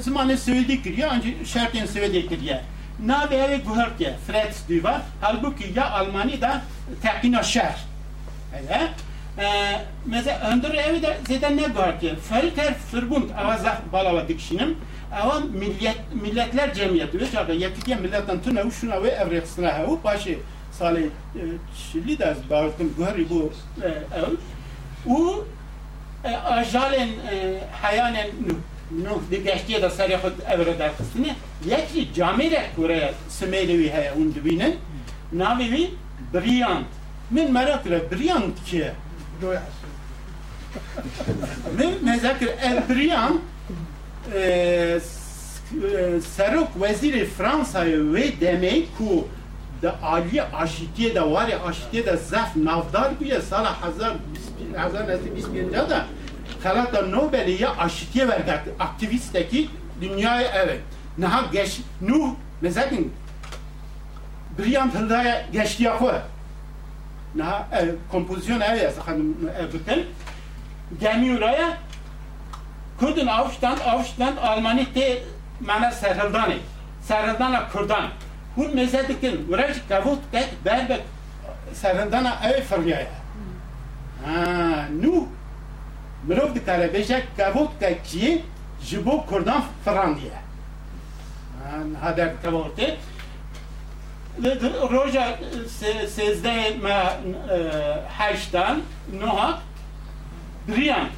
Zamanı söyledi kiriye ancak şartın söyledi kiriye. Na böyle gühört Freds diyor. Halbuki ya Almanya'da tekina şer. Evet. Mesela öndür evi de zaten ne gühört ya. Völker Verbund avazah balava dikşinim. Ama millet, milletler cemiyeti ve çarda yektiye milletten tüne uşuna ve evreksine hevu başı sali çili de bağırtım gühri bu ev. U ajalen hayanen nuh de geçtiye de sarı xud evre der kısmını yekli camire kuraya smelevi haya un dibinin navivi Briant. Min merak ile Briant ki min mezakir el Briant Serok veziri Fransa'yı ve demek ku da Ali aşitiye de var ya aşitiye de zaf navdar bu ya sala hazar hazar nesi bismillah da Kalata Nobel'i ya aşitiye verdi aktivisteki dünyaya evet. Naha geç Nuh mesela Brilliant hıldaya geçti yapı. Naha kompozisyon evet sakın evet. Gemi oraya Kurdun Aufstand, Aufstand Almani te mana serhildani. Serhildana Kurdan. Hurmezedikin, uğraş kavut tek derbek serendana ev fırgaya. Ha, nu نو دکاره بیشه کبوت که کیه جبو كردان فراندیه هدر کبوته روژا سیزده ما هشتن نوها بریان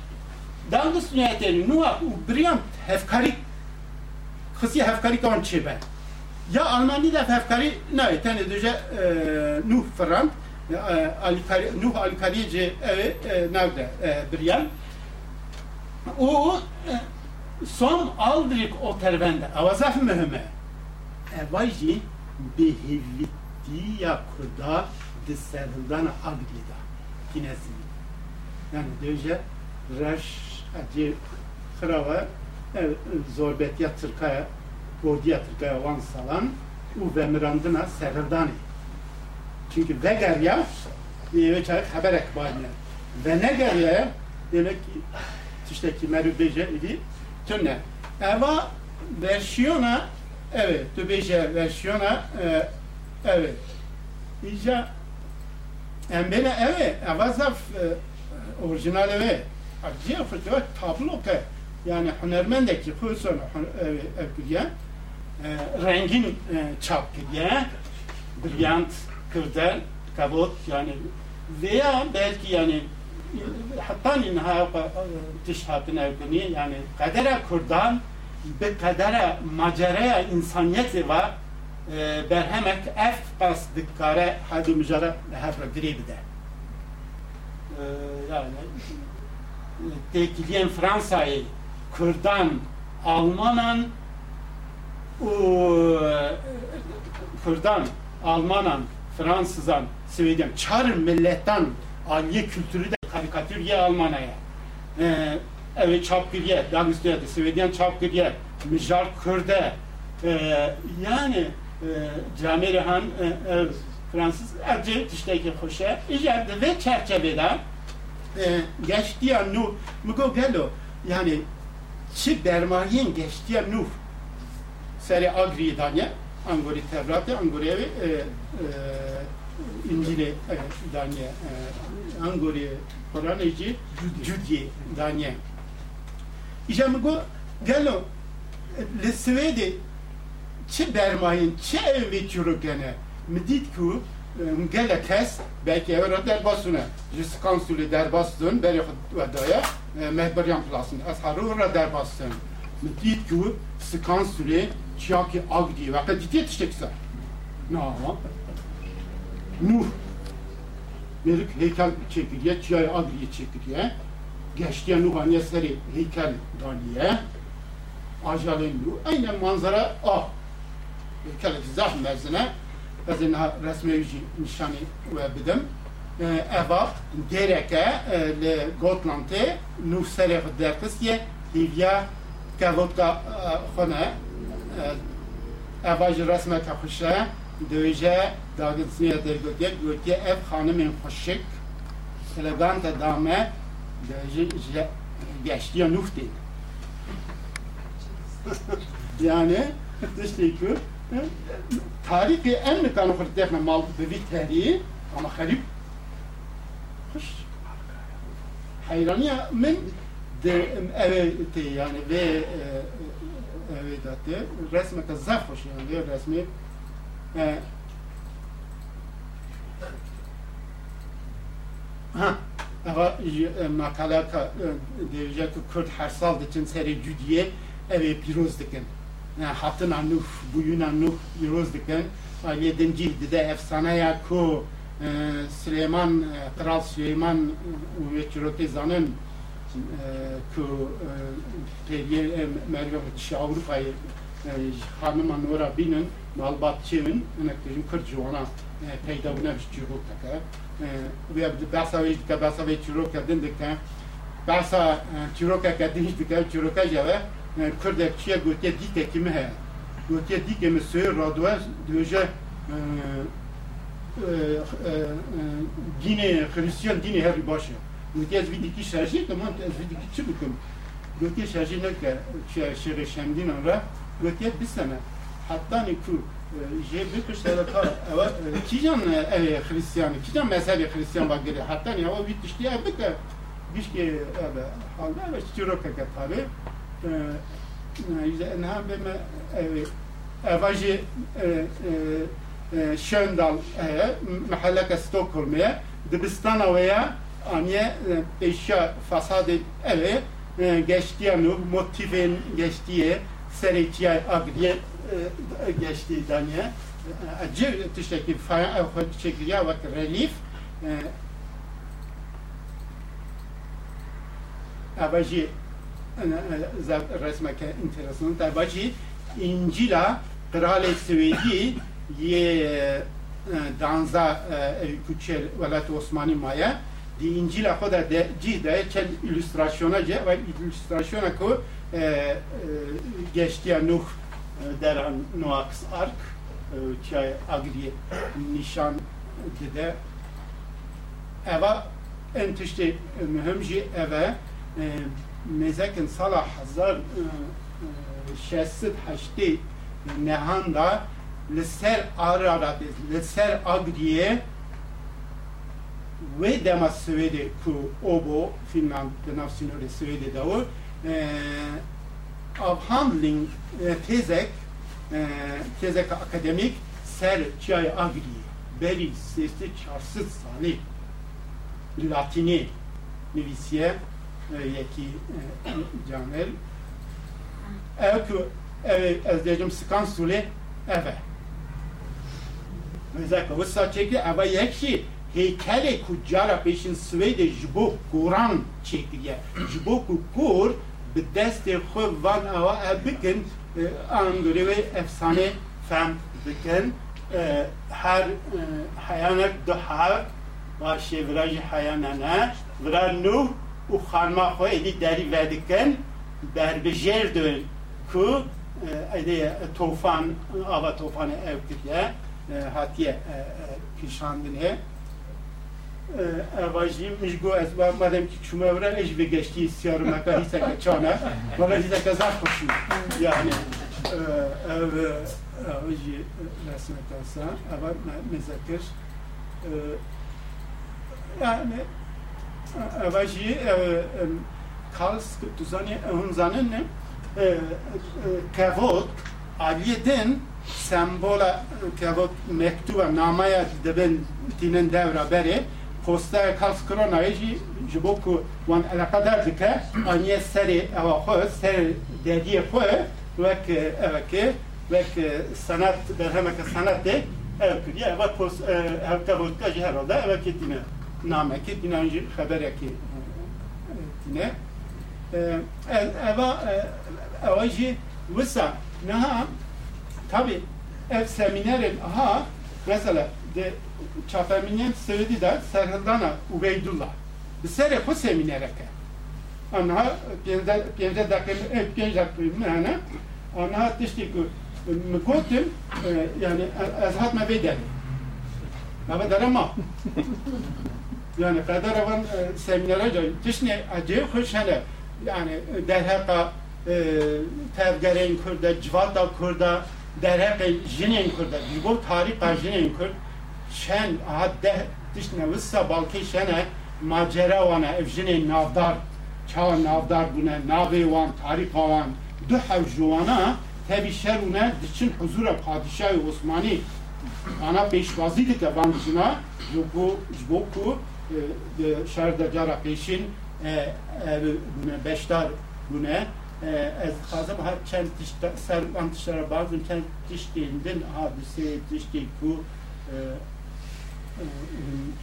دان دست نیتین نوها و بریان هفکاری خسی هفکاری کان چه بند Ja, Almani da fefkari ne tane duje Nuh Ferrand e, Nuh Alkarici e, e, nerede? Brian o son aldrik o tervende. Avazaf mühme evaji behivittiya kuda di sevdana agdida kinesi yani döje reş acı krava zorbet ya tırkaya Gordiya Türkaya van salan u ve mirandına serildani. Çünkü vegerya diye çay haber ekbaliye. Ve ne geriye demek ki tişteki merubece idi tünne. Eva versiyona evet tübece versiyona e, evet. İca embele evet evazaf e, orijinal evet. Acıya fırtıva tablo ke yani hünermendeki husun evküye rengin e, çap kiriye brilliant kırdan kabut yani veya belki yani hatta inha tişhatın evkuni yani kadere kurdan be kadere maceraya insaniyeti var berhemek ef pas dikkare hadu müjara hafra gribde yani tekiliyen Fransa'yı Kürdan Almanan Kürdan Almanan Fransızdan, Sweden, çar milletten aliye kültürü de karikatürye Almanya'ya. Ee, evet çapkırye, Dagüstü'ye, Sweden çapkırye, Mijar Kürde, ee, yani e, Cami Rehan e, e, Fransız acı tişteki hoşa icabı ve çerçevede e, geçtiği nu mugo gelo yani çi bermayin geçtiği nu seri agri danya angori Tevrat'ı, angori evi e, e, İncil'i e, danye, e, angori Koran'ıcı Cüdye danye. İşte bu gelo le Svedi çi bermayın, çi evi çürükene midit ku gele kes belki evre derbasına jis kansülü derbastın beri vedaya mehberyan plasın. Az harura derbastın midit ku skansülü çiyaki agdi ve kaditi tiştekse ne ama Nuh Melik heykel çekiliye, çiyay agriye çekiliye geçtiye Nuh eseri heykel daniye Ajalin Nuh aynen manzara ah heykel zah merzine Bezina resmi nişani ve bidim eva dereke le Gotland'e Nuh seref derkisiye hivya kevotka xone eva ji resmeke xuşe döje dagıtsıya dergötye götye ev hanımın hoşik elegante dame döje geçtiye Nuh değil. yani teşekkür tarihi en mi kanı fırtıkna mal bevi tarihi ama harip hoş hayraniya min de evet yani ve evet atte resme kazaf hoş yani ve resmi ha ama makala ka derece Kürt her sal için seri cüdiye evet piroz dikin. Hatın anuf, buyun anuf piroz dikin. Yedinci de efsaneye ku Süleyman, Kral Süleyman ve Çirotezan'ın ku periye Meryem Çi Avrupa'yı hanıma Nora binin malbat çevin eneklerin kırcıvana peyda buna bir çirot taka. Ve basa ve dika basa ve çirot kadın dika basa çirot kadın hiç dika çirot jave kırdek çiye götye dike kimi he. Götye dike mi söyle radua döje dine Hristiyan dine her başı götye ez vidiki şarjı tamam ez vidiki şarjı ne ki şere şemdin ara. Götye bir sene hatta ne ku je bir kışlara kar ava kijan ev Hristiyan kijan mezhebi Hristiyan bagiri hatta ne ava bit işte ya bika Bişki evet halde ve çirok tabi. Yüze enha ve me evet evajı şöndal mahalleka Stockholm'e dibistana veya aniye eşya fasadı eve geçtiği nu motivin geçtiği sereciye agriye geçtiği daniye acı tişteki faya çekiliyor vak relief Abaji resmek interesant. Abaji İncil'a Kral Svedi ye danza küçel velat Osmani maya di İncil'a kadar de cihde çel illüstrasyona ce ve illüstrasyona ko geçtiği Nuh deran Noaks Ark çay agri nişan de eva entişte mühim ji eve mezekin sala hazar şesit haşti nehanda 上でまスウェーデンク応募フィンランドナフシノレスウェーデダオ av handling ee, e, tezek e, tezek akademik ser çay agri beri sesli çarsız sani latini nivisiye e, yeki canel ev ki ev ezdecim sıkan sule eve. Mesela kavuşsa çekti ama yekşi heykeli ku cara peşin Svede jbo kuran çekiriye. Jbo ku kur bi destê xwe van awa ev bikin an görevê efsane fem bikin her hayanek du hav va şevra jî hayanane vira nû û xanma xwe êdî derî vedikin berbijêr dön ku êdî tofan ava tofanê ev kiriye hatiye kişandine evajim mijgo ez ba madem ki çuma vra ej ve geçti istiyorum aka hisse kaçana bana hisse kazak koşu yani ev evaji resme kalsa ama mezakir. Yani evaji kals tuzani hunzanın kavot aliyeden sembola kavot mektuba namaya deben tinen devra beri posta kals krona eji jiboku wan alaqadar dike aniye seri ava xwe ser dediye xwe wek eveke wek sanat berhemeke sanat de ev kiriye eva post ev kavot kaji herhalde eveke tine nameki dinanji habereki tine eva eva ji wisa naha tabi ev seminerin aha mesela de çafeminen söyledi de Serhildana Ubeydullah. Bir sere bu seminereke. Anha genze genze dakim hep genç dakim yani. Anha tişti ku mkotim yani azhat ma bedeli. Ma darama. yani kadar avan seminere joy. Tişne acı hoş hele yani derhaka tevgereyn kurda, civata kurda, derhaka jinin kurda, jibo tarika jinin kurda, şen aha de tişne vissa balki şene macera wana ev jinin navdar, çawa navdar bune, tarika wan, du hevjuvana tebi şerune diçin huzura padişahı Osmani ana peşvazi dike bandına joku jboku şerda cara peşin bune beştar bune ez xazım ha çend tişta ser antişara bazı çend tiştiğinden hadise tişti ku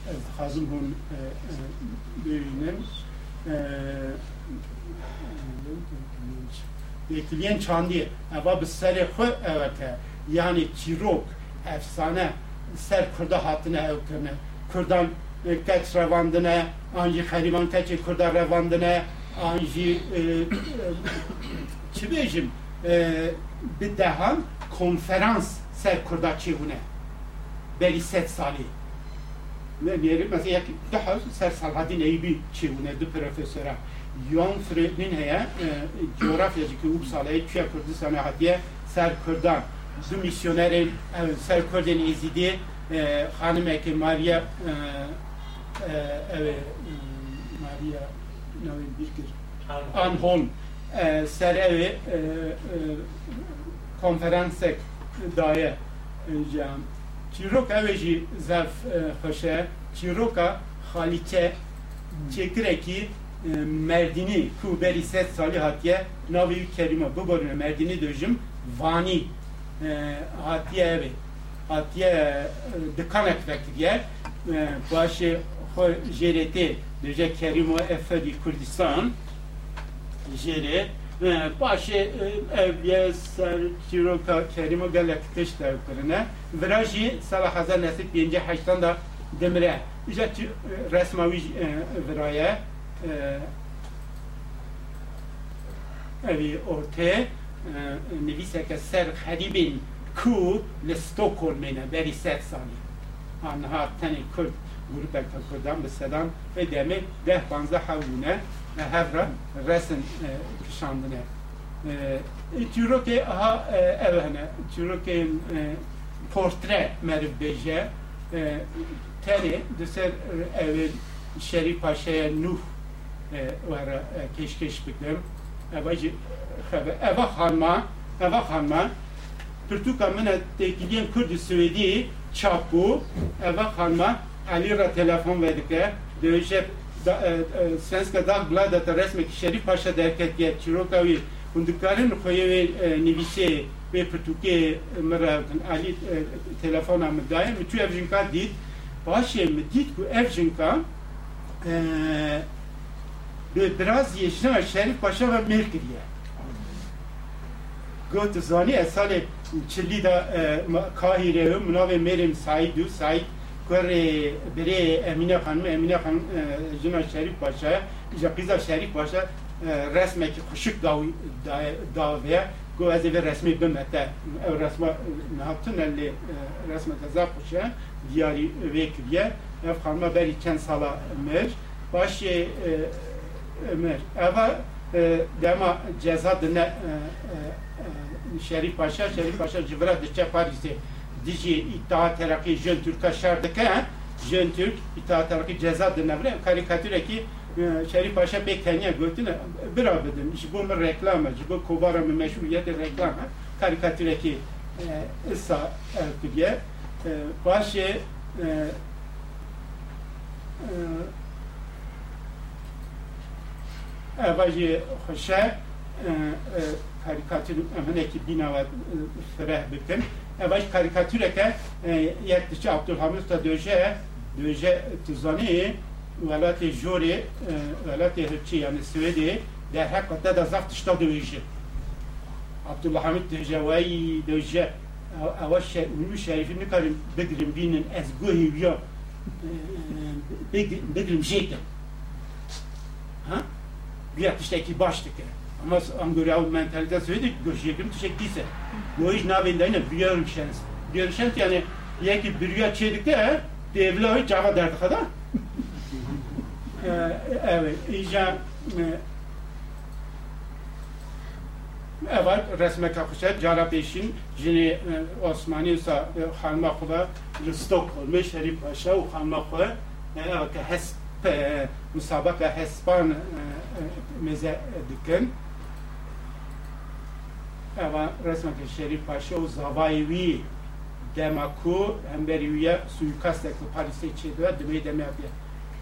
ez xazım hun büyünen Bekleyen çandı ama bir seri xwe evete yani çirok efsane ser kurda hatine evkene kurdan keç revandine anji xeriman keçi kurda revandine anji çi bêjim bi dehan konferans ser kurda çîbûne berî sed salî ne geri mas jak daha ser Salhadin Eybi çi ne de profesöre. Yon Frednin heye e, coğrafya ki u salay Türkiye Kurdistan hatiye ser Kurdan du misyoner e, ser Kurden ezidi e, hanım ki Maria evet Maria ne bilgir Anholm. Ser evi konferansek daye cam çîrok ev jî zef xweş e çîroka xalîçe çêkirekî e, merdinî ku berî sed salî e, hatiye navê wî kerîma biborîne merdinî dijim vanî hatiye evê hatiye dikanek vekiriye e, başê xwe jêrê tê dije kerîma efedî kurdistan jêrê Paşi evliye Çiroka Kerim o gelek teş devkırına. Virajı sala hazar nesip birinci haçtan da demire. İşte resmavi viraya evi ortaya نویسه سر خریبین کو لستوکل مینه بری ست سالی آنها تنی کرد گروه کرد کردن به سدان و دمه ده پانزه حوونه Hebron, Resen e, kışandine. Türkiye aha e, evhene, hani, Türkiye'nin e, portre merbeje teri deser evvel Şeri Paşa'ya Nuh vara keşkeş bitim. Evacı eva hanma, eva hanma Türk'a mene tekiliyen Kürdü Süvedi çapu eva hanma Ali telefon verdikler. Dövüşe e, e, svenska dagbladet resmek Şerif Paşa derketiye çirokavi hundukarın koyevi e, nivise ve pırtuke mıravdın Ali telefona mı dair mi tu evjinka dit. Başe mi dit ku evjinka biraz yeşna Şerif Paşa ve Merkiriye Got zani esale çilli da kahire münave merim saidu said. Kore biri Emine Hanım, Emine Hanım e, Şerif Paşa, işte kıza Şerif Paşa e, resme ki kuşuk davaya go ez bir resmi bimete ev resme ne yaptın? Elli e, resme tezah kuşa diyari ve külye ev hanıma beri çen sala mer baş e, mer eva e, dema ceza dine e, e, Şerif Paşa, Şerif Paşa cibra dışı Paris'e dijî İttihat Terakî Jên Türka şer dike Jên Türk İttihat Terakî ceza dinevre karikatürekî e, Şerif Paşa pek teniye götüne bira bidin. Ji bu min reklama, ji bu kubara min meşruiyeti reklama karikatürekî ıssa e, kudiye. Başê evajê e, xweşe karikatür eminekî bînava fireh bikin فره بکن اواج کاریکاتوره که یک دیچه عبدالحمید تا دوژه دوژه تزانی ولات جوری ولات هرچی یعنی سویدی در حقیقت دا زفت شتا دوژه عبدالحمید دوژه وی دوژه اواش اونو شریفی نکاریم بگریم بینن از گوهی بیا بگریم جیتن ها bir Mas am goreau mentalitate să vede gojiegim tu şektise. Gojiş nabindayna biliyorum şans. Biliyorum şans yani ya ki biliyor çedikte devla oy cava derdi kada. Ee, evet, ija e, Evet, resme kapışa cara peşin jini e, Osmani sa e, hanma kula listok olmuş herif aşağı hanma kula evet hesp musabaka hespan meze dikin evan resmen ki Şerif Paşa o zavayvi demaku emberiye suikast ekli Paris'e içiyor demeyi demeye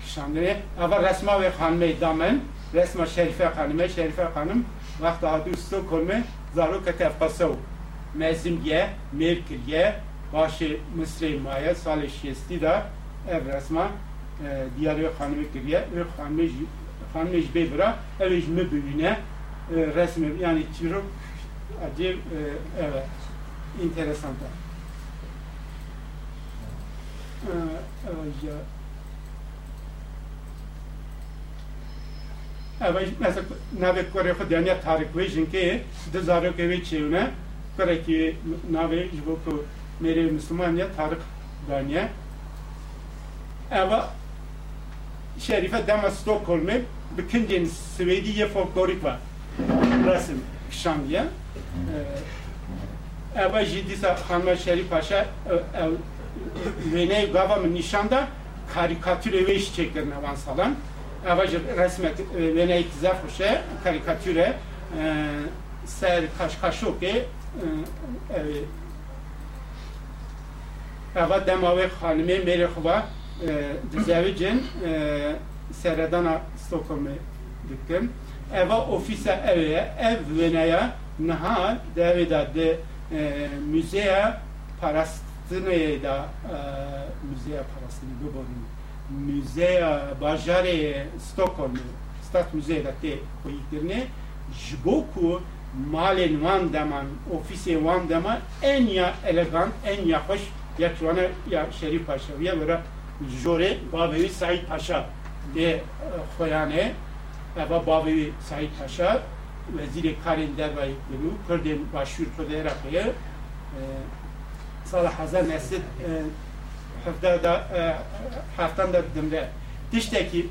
kişanları ama resma ve hanıme damen resma Şerife hanıme Şerife hanım vakti adı üstü kurme zaruka tefkasav mezimye merkilye başı Mısır'ı maya salih şesti da ev resma e, diğer hanıme kiriye ve hanıme hanıme jbebra ev jme büyüne resmi yani çirok a dir eh, era interessante. Uh, e, uh, ya. Evaj nasa nave kore khodania tarik ve jinke dizaro ke ve chevne kore ki nave jbo ko mere musliman ya tarik dania. Eva Şerife Dama Stockholm'e bir kincin Svediye folklorik var. Resim. Şam'ya. Eba ee, jidisa Hanma Şerif Paşa e, Venev Gavam'ın nişanda karikatür eve çiçeklerine van salan. Eba resmet Venev Zafoşe karikatüre ser kaşkaşoke Eba demavek hanime merhaba dizevicin e, seredana Stockholm'e diktim eva ofise evye, ev veneye nehar devida de e, müzeye parastine da e, müzeye parastine govorim. Müzeye Bajare Stockholm, stat müzeye da te koyiktirne jboku malen van deman, ofise van deman en ya elegant, en ya hoş ya tuana ya Şerif Paşa ya böyle jore babevi Said Paşa de koyane e, Babi Said Paşa vezir Karin Dervay Guru Kurdin başvur Kurdi Irak'ı Salah Hazar Nesir hafta da haftan da demre. Tişteki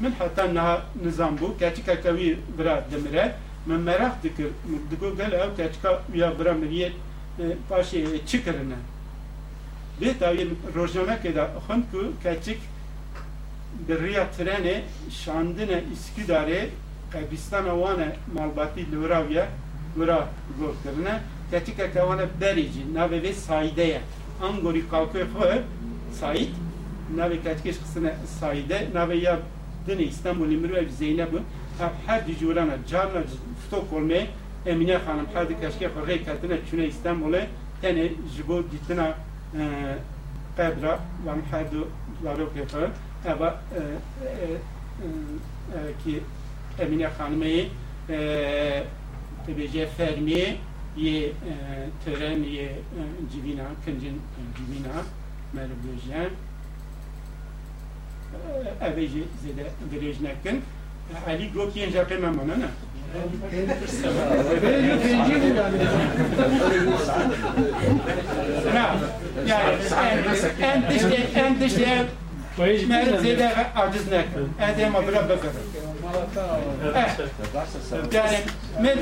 min hatta naha nizam bu gerçek kavi bira demre. Men merak dikir digo gel ev gerçek ya bira meriye paşe çıkırına. Ve tabi rojname ke da xun ku gerçek بریا ترنه شاندن اسکیداره قبیستان وانه مالباتی لوراویا ورا گفت کرنه کتی که کوانه بریجی نوی وی سایده انگوری کالکوی خواه ساید نوی کتی کش قسنه سایده نوی یا دن İstanbul'u mürü ev Zeynep bu her dicurana canla Stockholm'e Emine Hanım her di keşke xorey katına çüne İstanbul'e tene jibo ditına qebra ve her du laro kefir eva ki Emine Hanım'ı tebece fermiye ye tören ye civina kıncın civina mervejen eveci zede virejnekin Ali Gokyen jakı memnun ne? Böyle birinci bu yani. Na, yani en en dişte en dişte Koyucu Merit zede aciz nekin. Edem abla bakır. Yani men